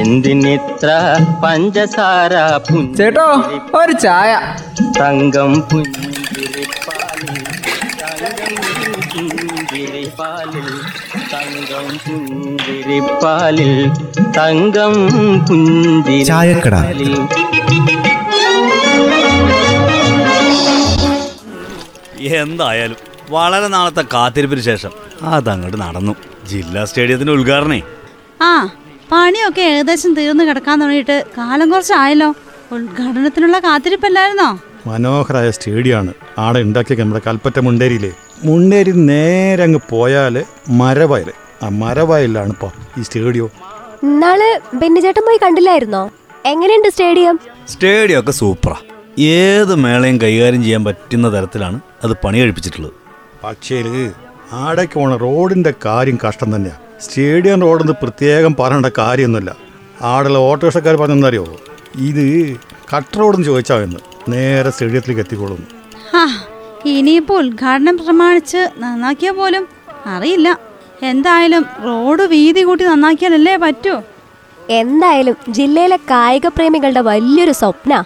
എന്തിനിത്ര പഞ്ചസാര ചേട്ടോ ഒരു ചായ. തങ്കം പുഞ്ചിരിപ്പാലിൽ തങ്കം പുഞ്ചിരിപ്പാലിൽ തങ്കം പുഞ്ചിരിപ്പാലിൽ തങ്കം ചായക്കട. പുഞ്ചിരിപ്പാലിൽ എന്തായാലും വളരെ നാളത്തെ കാത്തിരിപ്പിന് ശേഷം അതങ്ങോട്ട് നടന്നു. ജില്ലാ സ്റ്റേഡിയത്തിന്റെ ഉദ്ഘാടനേ. ആ പണിയൊക്കെ ഏകദേശം തീർന്നു കിടക്കാൻ തുടങ്ങിയിട്ട് കാലം കുറച്ചായല്ലോ. ഉദ്ഘാടനത്തിനുള്ള കാത്തിരിപ്പല്ലായിരുന്നോ മനോഹരമായ സ്റ്റേഡിയമാണ്. ആടെ ഉണ്ടാക്കിയ നമ്മുടെ കൽപ്പറ്റ മുണ്ടേരിയിലെ. മുണ്ടേരി നേരെ അങ്ങ് പോയാൽ മരവയൽ ആ മരവയലിലാണ് ഇപ്പൊ ഈ സ്റ്റേഡിയോ. ഇന്നാൾ ബെന്നിചേട്ടൻ പോയി കണ്ടില്ലായിരുന്നോ? എങ്ങനെയുണ്ട് സ്റ്റേഡിയം? സ്റ്റേഡിയം ഒക്കെ സൂപ്പറാ. ഏത് മേളയും കൈകാര്യം ചെയ്യാൻ പറ്റുന്ന തരത്തിലാണ് അത് പണി കഴിപ്പിച്ചിട്ടുള്ളത് പക്ഷേ ആടേക്ക് പോണ റോഡിന്റെ കാര്യം കഷ്ടം തന്നെയാണ് സ്റ്റേഡിയം റോഡെന്ന് പ്രത്യേകം പറയേണ്ട കാര്യമൊന്നുമില്ല. ആടുള്ള ഓട്ടോറിക്ഷക്കാർ പറഞ്ഞെന്നറിയോ? ഇത് കട്ട് റോഡെന്ന് ചോദിച്ചാൽ എന്ന് നേരെ സ്റ്റേഡിയത്തിലേക്ക് എത്തിക്കോളും ഇനിയിപ്പോൾ ഉദ്ഘാടനം പ്രമാണിച്ച് നന്നാക്കിയ പോലും അറിയില്ല. എന്തായാലും റോഡ് വീതി കൂട്ടി നന്നാക്കിയാലല്ലേ പറ്റൂ? എന്തായാലും ജില്ലയിലെ കായിക പ്രേമികളുടെ വലിയൊരു സ്വപ്ന.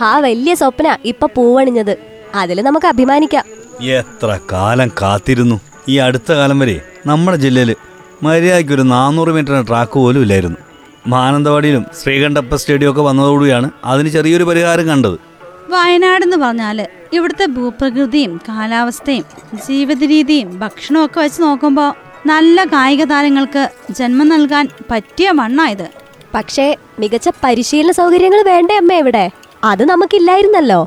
ആ വലിയ സ്വപ്ന ഇപ്പൊ പൂവണിഞ്ഞത്. അതിൽ നമുക്ക് അഭിമാനിക്കാം. എത്ര കാലം കാത്തിരുന്നു. ഈ അടുത്ത കാലം വരെ നമ്മുടെ ജില്ലയിൽ മര്യാദയ്ക്ക് ഒരു നാനൂറ് മീറ്ററിന് ട്രാക്ക് പോലും ഇല്ലായിരുന്നു. മാനന്തവാടിയിലും ശ്രീകണ്ഠപ്പ സ്റ്റേഡിയം ഒക്കെ വന്നതോടുകൂടിയാണ് അതിന് ചെറിയൊരു പരിഹാരം കണ്ടത്. വയനാട് എന്ന് പറഞ്ഞാൽ ഇവിടുത്തെ ഭൂപ്രകൃതിയും കാലാവസ്ഥയും ജീവിത രീതിയും ഭക്ഷണവും ഒക്കെ വെച്ച് നോക്കുമ്പോൾ നല്ല കായിക താരങ്ങൾക്ക് ജന്മം നൽകാൻ പറ്റിയ മണ്ണായത് പക്ഷേ മികച്ച പരിശീലന സൗകര്യങ്ങൾ വേണ്ടേ അമ്മ ഇവിടെ? അത് നമുക്കില്ലായിരുന്നല്ലോ.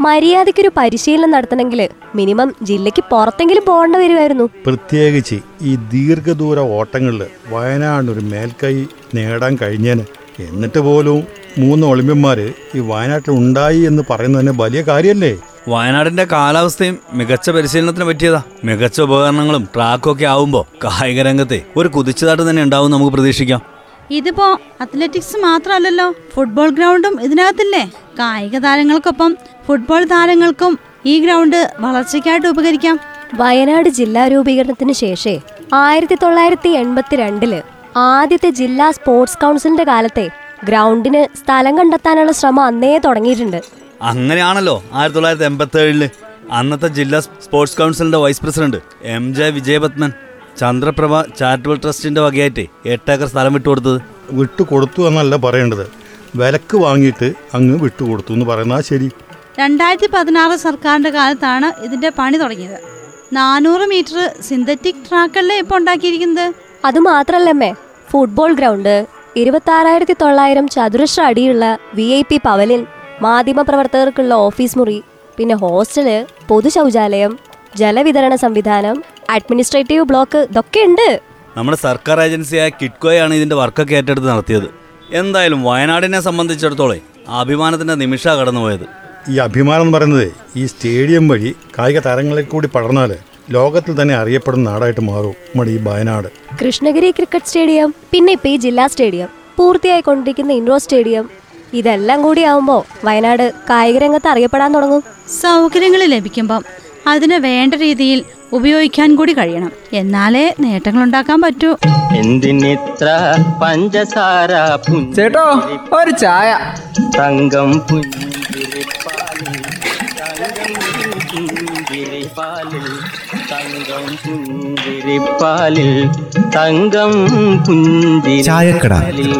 മര്യാദയ്ക്കൊരു പരിശീലനം നടത്തണമെങ്കിൽ മിനിമം ജില്ലയ്ക്ക് പുറത്തെങ്കിലും പോകേണ്ടി വരുമായിരുന്നു. പ്രത്യേകിച്ച് ഈ ദീർഘദൂര ഓട്ടങ്ങളിൽ വയനാട് ഒരു മേൽക്കൈ നേടാൻ കഴിഞ്ഞേന്. എന്നിട്ട് പോലും മൂന്ന് ഒളിമ്പ്യന്മാർ ഈ വയനാട്ടിൽ ഉണ്ടായി എന്ന് പറയുന്നത് തന്നെ വലിയ കാര്യമല്ലേ? വയനാടിന്റെ കാലാവസ്ഥയും മികച്ച പരിശീലനത്തിന് പറ്റിയതാ. മികച്ച ഉപകരണങ്ങളും ട്രാക്കും ഒക്കെ ആവുമ്പോൾ കായിക രംഗത്തെ ഒരു കുതിച്ചുചാട്ടം തന്നെ ഉണ്ടാവും നമുക്ക് പ്രതീക്ഷിക്കാം. ഇതിപ്പോ അത്ലറ്റിക്സ് മാത്രമല്ലല്ലോ ഫുട്ബോൾ ഗ്രൗണ്ടും ഇതിനകത്തില്ലേ? കായിക താരങ്ങൾക്കൊപ്പം ഫുട്ബോൾ താരങ്ങൾക്കും ഈ ഗ്രൗണ്ട് വളർച്ചയ്ക്കായിട്ട് ഉപകരിക്കാം. വയനാട് ജില്ലാ രൂപീകരണത്തിന് ശേഷേ ആയിരത്തി തൊള്ളായിരത്തി എൺപത്തിരണ്ടിൽ ആദ്യത്തെ ജില്ലാ സ്പോർട്സ് കൗൺസിലിന്റെ കാലത്തെ ഗ്രൗണ്ടിന് സ്ഥലം കണ്ടെത്താനുള്ള ശ്രമം അന്നേ തുടങ്ങിയിട്ടുണ്ട്. അങ്ങനെയാണല്ലോ ആയിരത്തി തൊള്ളായിരത്തി എൺപത്തി ഏഴിൽ അന്നത്തെ ജില്ലാ സ്പോർട്സ് കൗൺസിലിന്റെ vice president M J Vijayapadman Chandraprabha charitable ട്രസ്റ്റിന്റെ വകയായിട്ട് എട്ടേക്കർ സ്ഥലം വിട്ടു കൊടുത്തത് വിട്ടു കൊടുത്തു എന്നല്ല പറയേണ്ടത്. വിലക്ക് വാങ്ങിയിട്ട് അങ്ങ് വിട്ടുകൊടുത്തു എന്ന് പറയുന്നത് ശരി. രണ്ടായിരത്തി പതിനാറ് സർക്കാരിന്റെ കാലത്താണ് ഇതിന്റെ പണി തുടങ്ങിയത്. നാനൂറ് മീറ്റർ സിന്തറ്റിക് ട്രാക്കല്ലേ ഇപ്പോൾ ഉണ്ടാക്കിയിരിക്കുന്നത്? അത് മാത്രല്ലമ്മേ. ഫുട്ബോൾ ഗ്രൗണ്ട് ഇരുപത്തി തൊള്ളായിരം ചതുരശ്ര അടിയുള്ള വി ഐ പി പവലിൻ മാധ്യമപ്രവർത്തകർക്കുള്ള ഓഫീസ് മുറി പിന്നെ ഹോസ്റ്റൽ പൊതു ശൗചാലയം ജലവിതരണ സംവിധാനം അഡ്മിനിസ്ട്രേറ്റീവ് ബ്ലോക്ക് ഇതൊക്കെ ഉണ്ട്. നമ്മുടെ സർക്കാർ ഏജൻസിയായ കിറ്റ്കോയാണ് ഇതിന്റെ വർക്കൊക്കെ ഏറ്റെടുത്ത് നടത്തിയത്. എന്തായാലും വയനാടിനെ സംബന്ധിച്ചിടത്തോളം അഭിമാനത്തിന്റെ നിമിഷ കടന്നുപോയത്. ഈ അഭിമാനം എന്ന് പറയുന്നത് ഈ സ്റ്റേഡിയം വഴി കായിക താരങ്ങളിൽ കൂടി പടർന്നാൽ ലോകത്തിൽ തന്നെ അറിയപ്പെടുന്ന നാടായിട്ട് മാറും നമ്മുടെ ഈ വയനാട്. കൃഷ്ണഗിരി ക്രിക്കറ്റ് സ്റ്റേഡിയം പിന്നെ ഇപ്പൊ ഈ ജില്ലാ സ്റ്റേഡിയം പൂർത്തിയായി കൊണ്ടിരിക്കുന്ന ഇൻഡോർ സ്റ്റേഡിയം ഇതെല്ലാം കൂടി ആവുമ്പോൾ വയനാട് കായിക രംഗത്ത് അറിയപ്പെടാൻ തുടങ്ങും. സൗകര്യങ്ങൾ ലഭിക്കുമ്പം അതിന് വേണ്ട രീതിയിൽ ഉപയോഗിക്കാൻ കൂടി കഴിയണം. എന്നാലേ നേട്ടങ്ങൾ ഉണ്ടാക്കാൻ പറ്റൂ. എന്തിനിത്ര പഞ്ചസാര ചേട്ടോ ഒരു ചായ. തങ്കം പുഞ്ചിരിപ്പാലിൽ തങ്കം പുഞ്ചിരിപ്പാലിൽ തങ്കം പുഞ്ചിരിപ്പാലിൽ